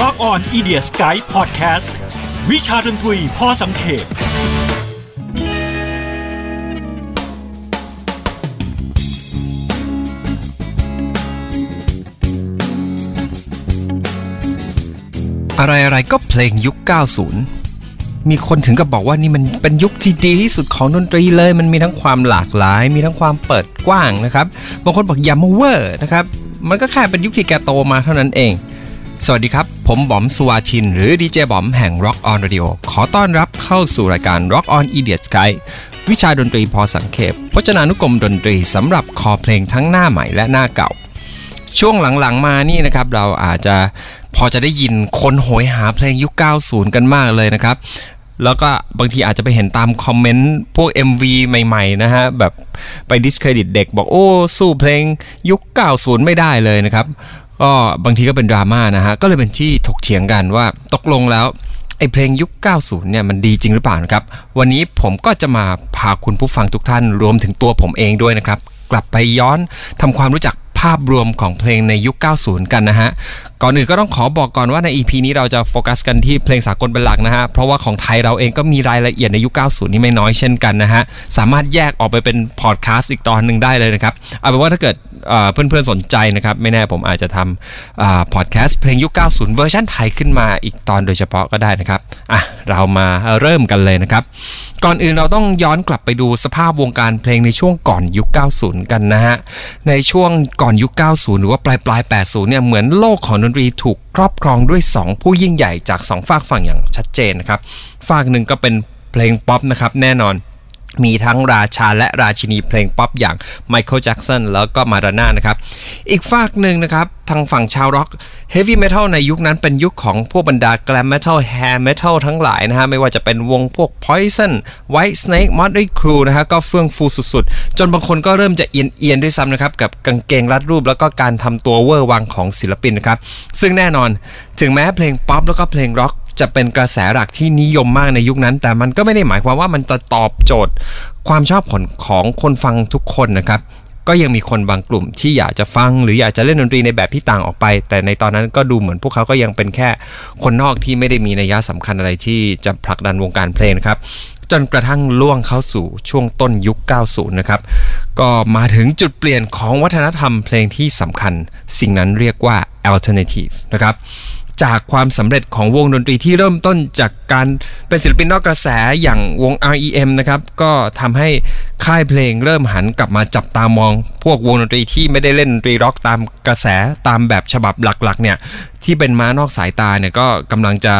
Rock on i d i a Sky Podcast วิชาดนตรีพอสังเขปอะไรอะไรก็เพลงยุค 90 มีคนถึงกับบอกว่านี่มันเป็นยุคที่ดีที่สุดของดนตรีเลย มันมีทั้งความหลากหลาย มีทั้งความเปิดกว้างนะครับ บางคนบอกอย่ามาเวอร์นะครับ มันก็แค่เป็นยุคที่แกโตมาเท่านั้นเอง สวัสดีครับ ผมบอมสุวาชิน หรือดีเจบอมแห่ง Rock on Radio ขอต้อนรับเข้าสู่รายการ Rock on Idiot Sky วิชาดนตรีพอสังเขปพจนานุกรมดนตรีสำหรับคอเพลงทั้งหน้าใหม่และหน้าเก่า ช่วงหลังๆมานี่นะครับ เราอาจจะพอจะได้ยินคนโหยหาเพลงยุค 90 กันมากเลยนะครับ แล้วก็บางทีอาจจะไปเห็นตามคอมเมนต์พวก MV ใหม่ๆนะฮะ แบบไปดิสเครดิตเด็กบอกโอ้สู้เพลงยุค 90 ไม่ได้เลยนะครับ ก็บางทีก็เป็นดราม่านะฮะก็เลยเป็นที่ถกเถียงกันว่าตกลงแล้วไอ้เพลงยุค 90 เนี่ยมันดีจริงหรือเปล่านะครับ วันนี้ผมก็จะมาพาคุณผู้ฟังทุกท่านรวมถึงตัวผมเองด้วยนะครับ กลับไปย้อนทำความรู้จักภาพรวมของเพลงในยุค 90 กันนะฮะ ก่อนอื่นก็ต้องขอบอกก่อนว่าใน EP นี้เราจะโฟกัสกันที่เพลงสากลเป็นหลักนะฮะ เพราะว่าของไทยเราเองก็มีรายละเอียดในยุค 90 นี่ไม่น้อยเช่นกันนะฮะ สามารถแยกออกไปเป็นพอดแคสต์อีกตอนหนึ่งได้เลยนะครับ เอาเป็นว่าถ้าเกิด เพื่อนๆสนใจนะครับ ไม่แน่ผมอาจจะทำพอดแคสต์เพลงยุค 90 เวอร์ชันไทยขึ้นมาอีกตอนโดยเฉพาะก็ได้นะครับอะเรามาเริ่มกันเลยนะครับ ก่อนอื่นเราต้องย้อนกลับไปดูสภาพวงการเพลงในช่วงก่อนยุค 90 กันนะฮะ ในช่วงก่อนยุค 90 หรือว่าปลายปลาย 80 เนี่ยเหมือนโลกของดนตรีถูกครอบครองด้วย 2 ผู้ยิ่งใหญ่จาก 2 ฟากฝั่งอย่างชัดเจนนะครับ ฟากหนึ่งก็เป็นเพลงป๊อปนะครับแน่นอน มีทั้งราชาและราชินีเพลงป๊อปอย่างไมเคิลแจ็กสันแล้วก็มาดอนน่านะครับ อีกฟากหนึ่งนะครับ ทางฝั่งชาวร็อกเฮฟวี่เมทัลในยุคนั้นเป็นยุคของพวกบรรดา glam metal hair metal ทั้งหลายนะฮะ ไม่ว่าจะเป็นวงพวก Poison Whitesnake Mötley Crüe นะฮะ ก็เฟื่องฟูสุดๆ จนบางคนก็เริ่มจะเอียนๆด้วยซ้ำนะครับ กับกางเกงรัดรูปแล้วก็การทำตัวเวอร์วังของศิลปินนะครับ ซึ่งแน่นอนถึงแม้เพลงป๊อปแล้วก็เพลงร็อก จะเป็นกระแสหลักที่นิยมมากในยุคนั้น แต่มันก็ไม่ได้หมายความว่ามันจะตอบโจทย์ ความชอบของของคนฟังทุกคนนะครับก็ยังมีคนบางกลุ่มที่อยากจะฟัง หรืออยากจะเล่นดนตรีในแบบที่ต่างออกไป แต่ในตอนนั้นก็ดูเหมือนพวกเขาก็ยังเป็นแค่คนนอกที่ไม่ได้มีนัยยะสำคัญอะไรที่จะผลักดันวงการเพลงครับ จนกระทั่งล่วงเข้าสู่ช่วงต้นยุค 90 นะครับ ก็มาถึงจุดเปลี่ยนของวัฒนธรรมเพลงที่สำคัญ สิ่งนั้นเรียกว่า alternative นะครับ จากความสำเร็จของวงดนตรีที่เริ่มต้นจากการเป็นศิลปินนอกกระแสอย่างวง REM นะครับก็ทำให้ค่ายเพลงเริ่มหันกลับมาจับตามอง พวกวงดนตรีที่ไม่ได้เล่นดนตรีร็อกตามกระแสตามแบบฉบับหลักๆเนี่ยที่เป็นม้านอกสายตาเนี่ยก็กำลังจะ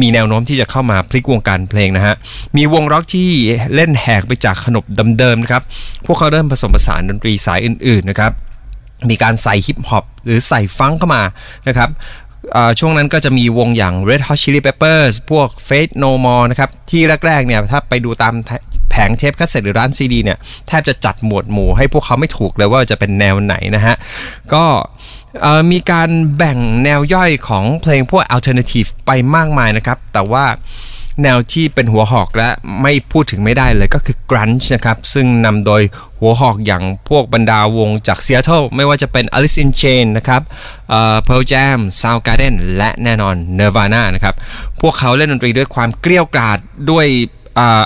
มีแนวโน้มที่จะเข้ามาพลิกวงการเพลงนะฮะ มีวงร็อกที่เล่นแหกไปจากขนบเดิมๆนะครับ พวกเขาเริ่มผสมผสานดนตรีสายอื่นๆนะครับ มีการใส่ฮิปฮอปหรือใส่ฟังเข้ามานะครับ ช่วงนั้นก็จะมีวงอย่าง Red Hot Chili Peppers พวก Faith No More นะครับ ที่แรกๆเนี่ยถ้าไปดูตามแผงเทปคาสเซ็ตหรือร้านซีดีเนี่ย แทบจะจัดหมวดหมู่ให้พวกเขาไม่ถูกเลยว่าจะเป็นแนวไหนนะฮะ ก็มีการแบ่งแนวย่อยของเพลงพวก Alternative ไปมากมายนะครับ แต่ว่า แนวที่เป็นหัวหอกและไม่พูดถึงไม่ได้เลยก็คือ grunge นะครับ ซึ่งนำโดยหัวหอกอย่างพวกบรรดาวงจากเซีแอตลไม่ว่าจะเป็น Alice in Chains นะครับ Pearl Jam Soundgarden และแน่นอน Nirvana นะครับ พวกเขาเล่นดนตรีด้วยความเกลี้ยวกราดด้วย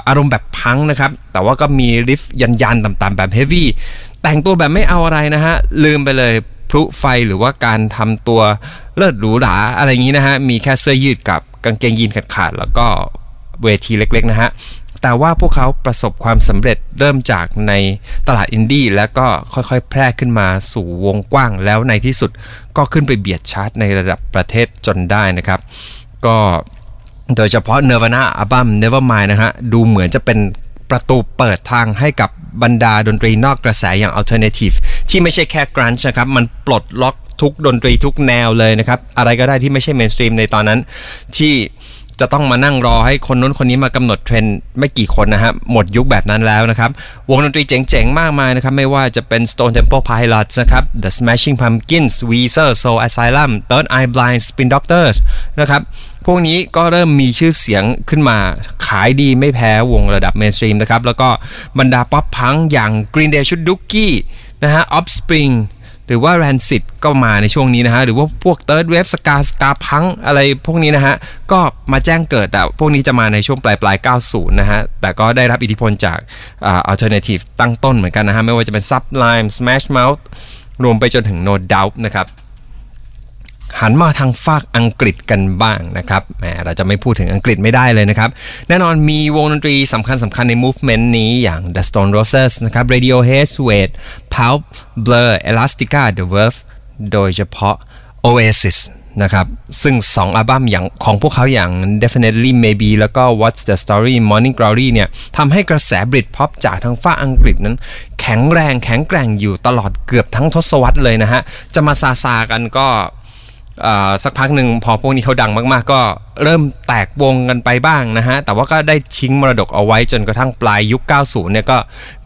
อารมณ์แบบพังนะครับ แต่ว่าก็มีริฟยันๆต่ำๆแบบเฮฟวี่แต่งตัวแบบไม่เอาอะไรนะฮะ ลืมไปเลยพลุไฟหรือว่าการทำตัวเลิศหรูหราอะไรอย่างนี้นะฮะ มีแค่เสื้อยืดกับกางเกงยีนขาดๆแล้วก็เวทีเล็กๆนะฮะแต่ว่าพวกเขาประสบความสำเร็จเริ่มจากในตลาดอินดี้แล้วก็ค่อยๆ แพร่ขึ้นมาสู่วงกว้างแล้วในที่สุดก็ขึ้นไปเบียดชาร์ตในระดับประเทศจนได้นะครับ ก็โดยเฉพาะ Nirvana อัลบั้ม Nevermind นะฮะดูเหมือนจะเป็นประตูเปิดทางให้กับบรรดาดนตรีนอกกระแสอย่าง Alternative ที่ไม่ใช่แค่ Grunge นะครับ มันปลดล็อก ทุกดนตรีทุกแนวเลยนะครับ อะไรก็ได้ที่ไม่ใช่ mainstream ในตอนนั้น ที่จะต้องมานั่งรอให้คนนู้นคนนี้มากำหนดเทรนด์ไม่กี่คนนะฮะหมดยุคแบบนั้นแล้วนะครับ วงดนตรีเจ๋งๆ มากมายนะครับ ไม่ว่าจะเป็น Stone Temple Pilots นะครับ The Smashing Pumpkins Weezer Soul Asylum Third Eye Blind Spin Doctors นะครับ พวกนี้ก็เริ่มมีชื่อเสียงขึ้นมาขายดีไม่แพ้วงระดับ mainstream นะครับ แล้วก็บรรดา pop punk อย่าง Green Day ชุด Dookie นะฮะ Offspring หรือว่า Rancid ก็มาในช่วงนี้นะฮะ หรือว่าพวก third wave ska ska punk อะไรพวกนี้นะฮะ ก็มาแจ้งเกิดอะพวกนี้จะมาในช่วงปลายปลาย 90 นะฮะ แต่ก็ได้รับอิทธิพลจากอ่า alternative ตั้งต้นเหมือนกันนะฮะ ไม่ว่าจะเป็น Sublime Smash Mouth รวมไปจนถึงโนด o u b t นะครับ หันมาทางฟากอังกฤษกันบ้างนะครับแหมเราจะไม่พูดถึงอังกฤษไม่ได้เลยนะครับ แน่นอนมีวงดนตรีสำคัญสำคัญใน movement นี้อย่าง The Stone Roses นะครับ Radiohead Suede Pulp Blur Elastica The Verve โดยเฉพาะ Oasis นะครับ ซึ่ง 2 อัลบั้มอย่างของพวกเขาอย่าง Definitely Maybe แล้วก็ What's the Story Morning Glory เนี่ยทำให้กระแสบริดพ็อปจากทางฝ้าอังกฤษนั้น แข็งแรงแข็งแกร่งอยู่ตลอดเกือบทั้งทศวรรษเลยนะฮะ จะมาซาซากันก็ สักพักหนึ่งพอพวกนี้เขาดังมากๆ ก็เริ่มแตกวงกันไปบ้างนะฮะ แต่ว่าก็ได้ทิ้งมรดกเอาไว้จนกระทั่งปลายยุค 90 เนี่ยก็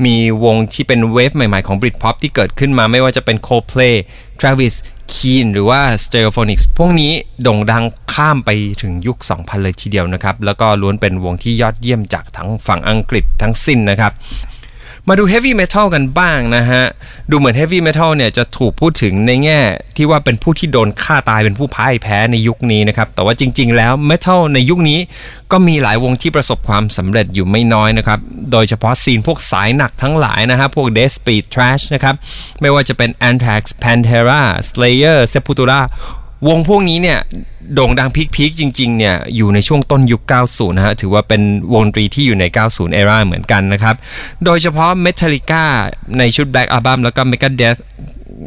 มีวงที่เป็นเวฟใหม่ๆของ Britpop ที่เกิดขึ้นมาไม่ว่าจะเป็น Coldplay Travis Keen หรือว่า Stereophonics พวกนี้โด่งดังข้ามไปถึงยุค 2000 เลยทีเดียวนะครับ แล้วก็ล้วนเป็นวงที่ยอดเยี่ยมจากทั้งฝั่งอังกฤษทั้งสิ้นนะครับ มาดู Heavy Metal กันบ้างนะฮะ ดูเหมือน Heavy Metal เนี่ยจะถูกพูดถึงในแง่ที่ว่าเป็นผู้ที่โดนฆ่าตายเป็นผู้พ่ายแพ้ในยุคนี้นะครับ แต่ว่าจริง ๆ แล้ว Metal ในยุคนี้ก็มีหลายวงที่ประสบความสำเร็จอยู่ไม่น้อยนะครับ โดยเฉพาะซีนพวกสายหนักทั้งหลายนะฮะ พวก Death Speed Trash นะครับ ไม่ว่าจะเป็น Anthrax Pantera Slayer Sepultura วงพวกนี้เนี่ยโด่งดังพีคๆจริงๆเนี่ยอยู่ในช่วงต้นยุค 90 นะฮะถือว่าเป็นวงดนตรีที่อยู่ใน 90 era เหมือนกันนะครับ โดยเฉพาะ Metallica ในชุด Black Album แล้วก็ Megadeth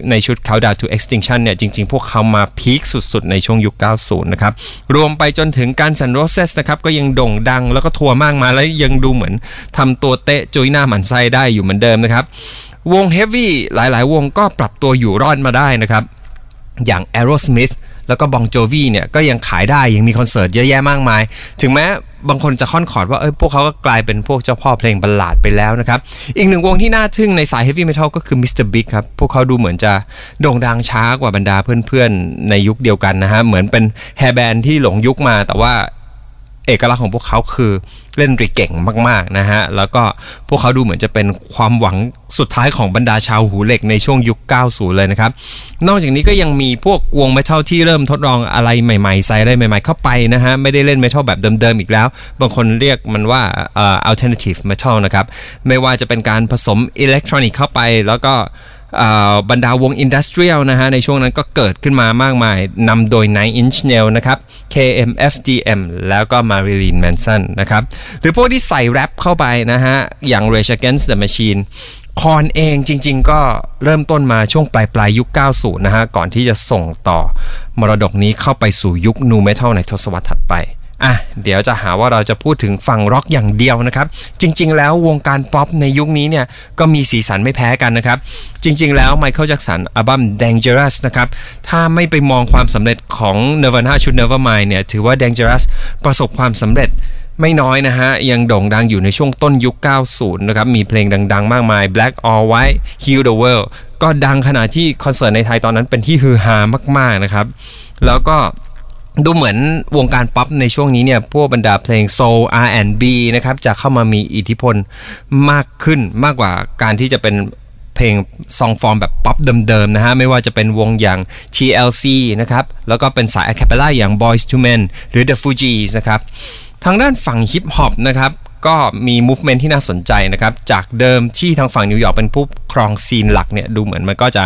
ในชุด Countdown to Extinction เนี่ยจริงๆ พวกเขามาพีคสุดๆ ในช่วงยุค 90 นะครับ รวมไปจนถึงการ San Roses นะครับ ก็ยังโด่งดังแล้วก็ทัวร์มากมาแล้วยังดูเหมือนทำตัวเตะจุยหน้าหมันไส้ได้อยู่เหมือนเดิมนะครับ วง Heavy หลายๆ วงก็ปรับตัวอยู่รอดมาได้นะครับ อย่าง Aerosmith แล้วก็บองโจวีเนี่ยก็ยังขายได้ยังมีคอนเสิร์ตเยอะแยะมากมาย ถึงแม้บางคนจะค่อนขอดว่าเอ้ยพวกเขาก็กลายเป็นพวกเจ้าพ่อเพลงบัลลาดไปแล้วนะครับ อีกหนึ่งวงที่น่าทึ่งในสายเฮฟวี่เมทัลก็คือ Mr. Big ครับ พวกเขาดูเหมือนจะโด่งดังช้ากว่าบรรดาเพื่อนๆ ในยุคเดียวกันนะฮะ เหมือนเป็น hair band ที่หลงยุคมา แต่ว่า เอกลักษณ์ของพวกเขาคือเล่นดนตรีเก่งมากๆนะฮะ แล้วก็พวกเขาดูเหมือนจะเป็นความหวังสุดท้ายของบรรดาชาวหูเหล็กในช่วงยุค 90 เลยนะครับ นอกจากนี้ก็ยังมีพวกวงเมทัลที่เริ่มทดลองอะไรใหม่ๆ ใส่อะไรใหม่ๆ เข้าไปนะฮะ ไม่ได้เล่นเมทัลแบบเดิมๆ อีกแล้ว บางคนเรียกมันว่าเอ่อ alternative metal นะครับ ไม่ว่าจะเป็นการผสมอิเล็กทรอนิกส์เข้าไปแล้วก็ บรรดาวง industrial นะฮะในช่วงนั้นก็เกิดขึ้นมามากมายนำโดย Nine Inch Nails นะครับ KMFDM แล้วก็ Marilyn Manson นะครับ หรือพวกที่ใส่แรปเข้าไปนะฮะ อย่าง Rage Against the Machine Korn เองจริง ๆ ก็เริ่มต้นมาช่วงปลายปลายยุค 90 นะฮะ ก่อนที่จะส่งต่อมรดกนี้เข้าไปสู่ยุคนูเมทัลในทศวรรษถัดไป อะเดี๋ยวจะหาว่าเราจะพูดถึงฝั่งร็อกอย่างเดียวนะครับ จริง ๆ แล้ววงการป๊อปในยุคนี้เนี่ยก็มีสีสันไม่แพ้กันนะครับ จริง ๆ แล้วไมเคิลแจ็กสันอัลบั้ม Dangerous นะครับ ถ้าไม่ไปมองความสำเร็จของ Nirvana ชุด Nevermind เนี่ยถือว่า Dangerous ประสบความสำเร็จไม่น้อยนะฮะ ยังโด่งดังอยู่ในช่วงต้นยุค 90 นะครับ มีเพลงดัง ๆ มากมาย Black or White Heal the World ก็ดังขนาดที่คอนเสิร์ตในไทยตอนนั้นเป็นที่ฮือฮามาก ๆ นะครับ แล้วก็ ดูเหมือนวงการป๊อปในช่วงนี้เนี่ย พวกบรรดาเพลงโซล R&B นะครับ จะเข้ามามีอิทธิพลมากขึ้นมากกว่าการที่จะเป็นเพลง song form แบบป๊อปเดิมๆนะฮะ ไม่ว่าจะเป็นวงอย่าง TLC นะครับ แล้วก็เป็นสาย a cappella อย่าง Boyz II Men หรือ The Fugees นะครับ ทางด้านฝั่งฮิปฮอปนะครับ ก็มี movement ที่น่าสนใจนะครับ จากเดิมที่ทางฝั่งนิวยอร์กเป็นผู้ครองซีนหลักเนี่ยดูเหมือนมันก็จะ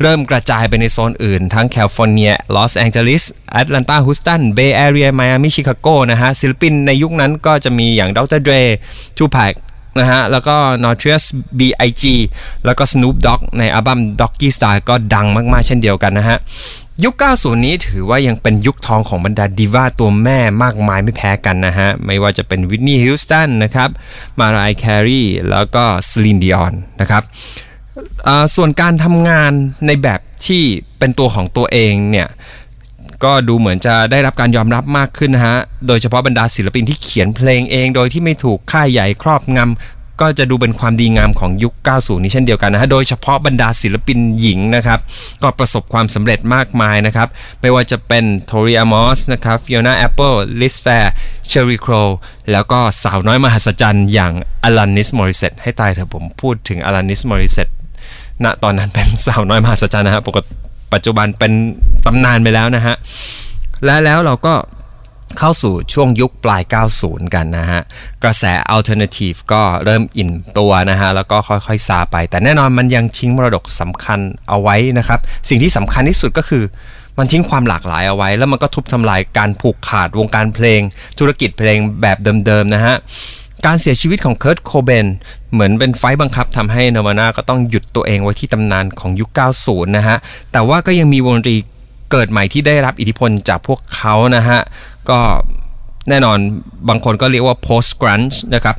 เริ่มกระจายไปในโซนอื่น ทั้งแคลิฟอร์เนียลอสแองเจลิสแอตแลนตาฮูสตันเบย์แอเรียไมอามีชิคาโกนะฮะศิลปินในยุคนั้นก็จะมีอย่าง Dr. Dre ทูแพคนะฮะ แล้วก็ Notorious B.I.G. แล้วก็ Snoop Dogg ในอัลบั้ม Doggy Style ก็ดังมาก ๆ เช่นเดียวกันนะฮะ ยุค 90 นี้ถือว่ายังเป็นยุคทองของบรรดาดิว่าตัวแม่มากมายไม่แพ้กันนะฮะ ไม่ว่าจะเป็นวิทนีย์ฮิวสตันนะครับ มารายแครีแล้วก็เซลีนดิออนนะครับส่วนการทำงานในแบบที่เป็นตัวของตัวเองเนี่ยก็ดูเหมือนจะได้รับการยอมรับมากขึ้นนะฮะ โดยเฉพาะบรรดาศิลปินที่เขียนเพลงเอง โดยที่ไม่ถูกค่ายใหญ่ครอบงำ ก็จะดูเป็นความดีงามของยุค 90 นี้เช่นเดียวกันนะฮะ โดยเฉพาะบรรดาศิลปินหญิงนะครับ ก็ประสบความสำเร็จมากมายนะครับ ไม่ว่าจะเป็นโทริอามอสนะครับฟิโอนาแอปเปิลลิซแฟร์เชอริลโครว์แล้วก็สาวน้อยมหัศจรรย์อย่างอลันนิสมอริเซตให้ตายเถอะผมพูดถึงอลันนิสมอริเซตณตอนนั้นเป็นสาวน้อยมหัศจรรย์นะฮะปกติปัจจุบันเป็นตำนานไปแล้วนะฮะและแล้วเราก็ เข้าสู่ช่วงยุคปลาย 90 กันนะฮะ กระแส Alternative ก็เริ่มอิ่มตัวนะฮะ แล้วก็ค่อยๆ ซาไป แต่แน่นอนมันยังทิ้งมรดกสำคัญเอาไว้นะครับ สิ่งที่สำคัญที่สุดก็คือ มันทิ้งความหลากหลายเอาไว้ แล้วมันก็ทุบทำลายการผูกขาดวงการเพลง ธุรกิจเพลงแบบเดิม ๆ นะฮะการเสียชีวิตของเคิร์ตโคเบนเหมือนเป็นไฟบังคับทำให้เนอร์วานาก็ต้องหยุดตัวเองไว้ที่ตำนานของยุค 90 นะฮะ แต่ว่าก็ยังมีวงดนตรีเกิดใหม่ที่ได้รับอิทธิพลจากพวกเขานะฮะ ก็แน่นอนบางคนก็เรียกว่า post grunge นะครับ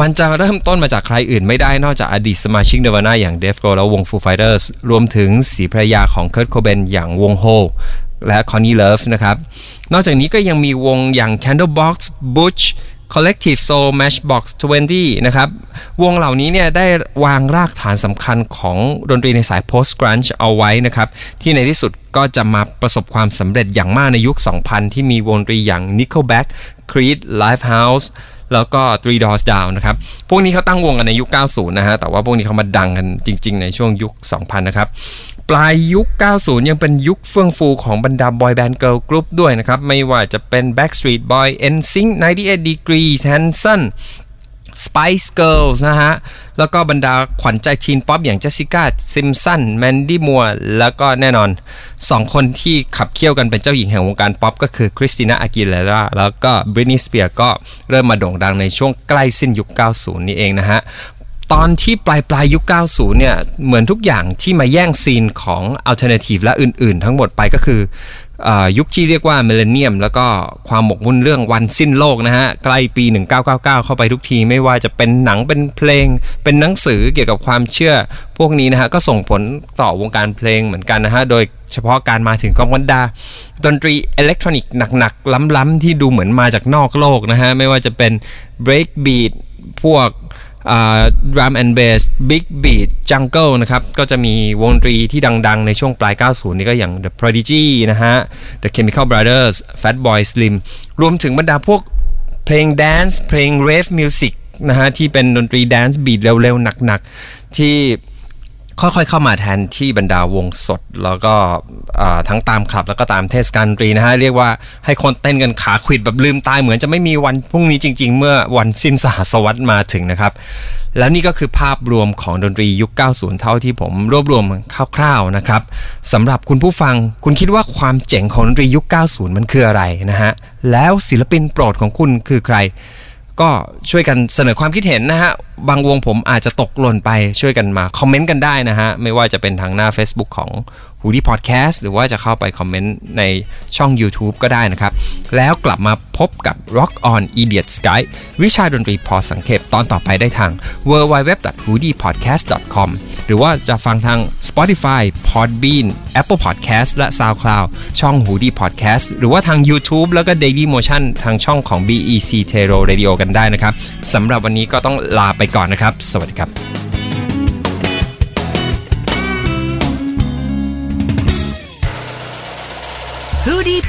มันจะเริ่มต้นมาจากใครอื่นไม่ได้นอกจากอดีตสมาชิกเนอร์วานาอย่างเดฟโกรลและวง Foo Fighters รวมถึงศรีภรรยาของเคิร์ตโคเบนอย่างวงโฮและคอร์ทนีย์เลิฟนะครับ นอกจากนี้ก็ยังมีวงอย่าง Candlebox Bush Collective Soul Matchbox 20 นะครับ วงเหล่านี้เนี่ยได้วางรากฐานสำคัญของดนตรีในสาย Post Grunge เอาไว้นะครับ ที่ในที่สุดก็จะมาประสบความสำเร็จอย่างมากในยุค 2000 ที่มีวงดนตรีอย่าง Nickelback Creed Lifehouse แล้วก็ Three Doors Down นะครับ พวกนี้เขาตั้งวงกันในยุค 90 นะฮะ แต่ว่าพวกนี้เขามาดังกันจริง ๆ ในช่วงยุค 2000 นะครับ ปลายยุค 90 ยังเป็นยุคเฟื่องฟูของบรรดาบอยแบนด์เกิร์ลกรุ๊ปด้วยนะครับ ไม่ว่าจะเป็น Backstreet Boys NSYNC 98 Degrees Hanson Spice Girls นะฮะ แล้วก็บรรดาขวัญใจ teen pop อย่างเจสสิก้าซิมสันแมนดี้มัวร์แล้วก็แน่นอน 2 คนที่ขับเคี่ยวกันเป็นเจ้าหญิงแห่งวงการป๊อปก็คือคริสติน่าอากิเลราแล้วก็บริตนีย์สเปียร์สก็เริ่มมาโด่งดังในช่วงใกล้สิ้นยุค 90 นี่เองนะฮะตอนที่ปลายปลายยุค 90 เนี่ย เหมือนทุกอย่างที่มาแย่งซีนของ Alternative และอื่น ๆ ทั้งหมดไปก็คือ ยุคที่เรียกว่าเมเลเนียม แล้วก็ความหมกมุ่นเรื่องวันสิ้นโลกนะฮะ ใกล้ปี 1999 เข้าไปทุกทีไม่ว่าจะเป็นหนังเป็นเพลง เป็นหนังสือเกี่ยวกับความเชื่อ พวกนี้นะฮะ ก็ส่งผลต่อวงการเพลงเหมือนกันนะฮะ โดยเฉพาะการมาถึงของบรรดา ดนตรีอิเล็กทรอนิกส์หนักๆ ล้ำๆ ที่ดูเหมือนมาจากนอกโลกนะฮะ ไม่ว่าจะเป็น break beat พวก drum and bass big beat jungle นะครับ ก็จะมีวงดนตรีที่ดังๆ ในช่วงปลาย 90 นี่ก็อย่าง The Prodigy นะฮะ The Chemical Brothers Fatboy Slim รวมถึงบรรดาพวกเพลงแดนซ์เพลง rave music นะฮะ ที่เป็นดนตรี dance beat เร็วๆ หนักๆ ที่ ค่อยๆเข้ามาแทนที่บรรดาวงสด แล้วก็ทั้งตามคลับแล้วก็ตามเทศกาลดนตรีนะฮะ เรียกว่าให้คนเต้นกันขาขวิดแบบลืมตายเหมือนจะไม่มีวันพรุ่งนี้จริง ๆ เมื่อวันสิ้นสหัสวรรษมาถึงนะครับ แล้วนี่ก็คือภาพรวมของดนตรียุค 90 เท่าที่ผมรวบรวมคร่าวๆนะครับสำหรับคุณผู้ฟังคุณคิดว่าความเจ๋งของดนตรียุค 90 มันคืออะไรนะฮะแล้วศิลปินโปรดของคุณคือใคร ก็ช่วยกันเสนอความคิดเห็นนะฮะ บางวงผมอาจจะตกหล่นไปช่วยกันมา คอมเมนต์กันได้นะฮะ ไม่ว่าจะเป็นทางหน้า Facebook ของ h o ดี้พอดแคสต์หรือว่าจะเข้าไปคอมเมนต์ในช่อง YouTube ก็ได้นะครับ แล้วกลับมาพบกับ Rock on Idiot Sky วิชาดนตรีพอสังเขปตอนต่อไปได้ทาง w w w h o o d i e p o d c a s t c o m หรือว่าจะฟังทาง Spotify, Podbean, Apple Podcast และ SoundCloud ช่อง Hoodie Podcast หรือว่าทาง YouTube แล้วก็ Daily Motion ทางช่องของ BEC t e r o Radio กันได้นะครับสำหรับวันนี้ก็ต้องลาไปก่อนนะครับ สวัสดีครับ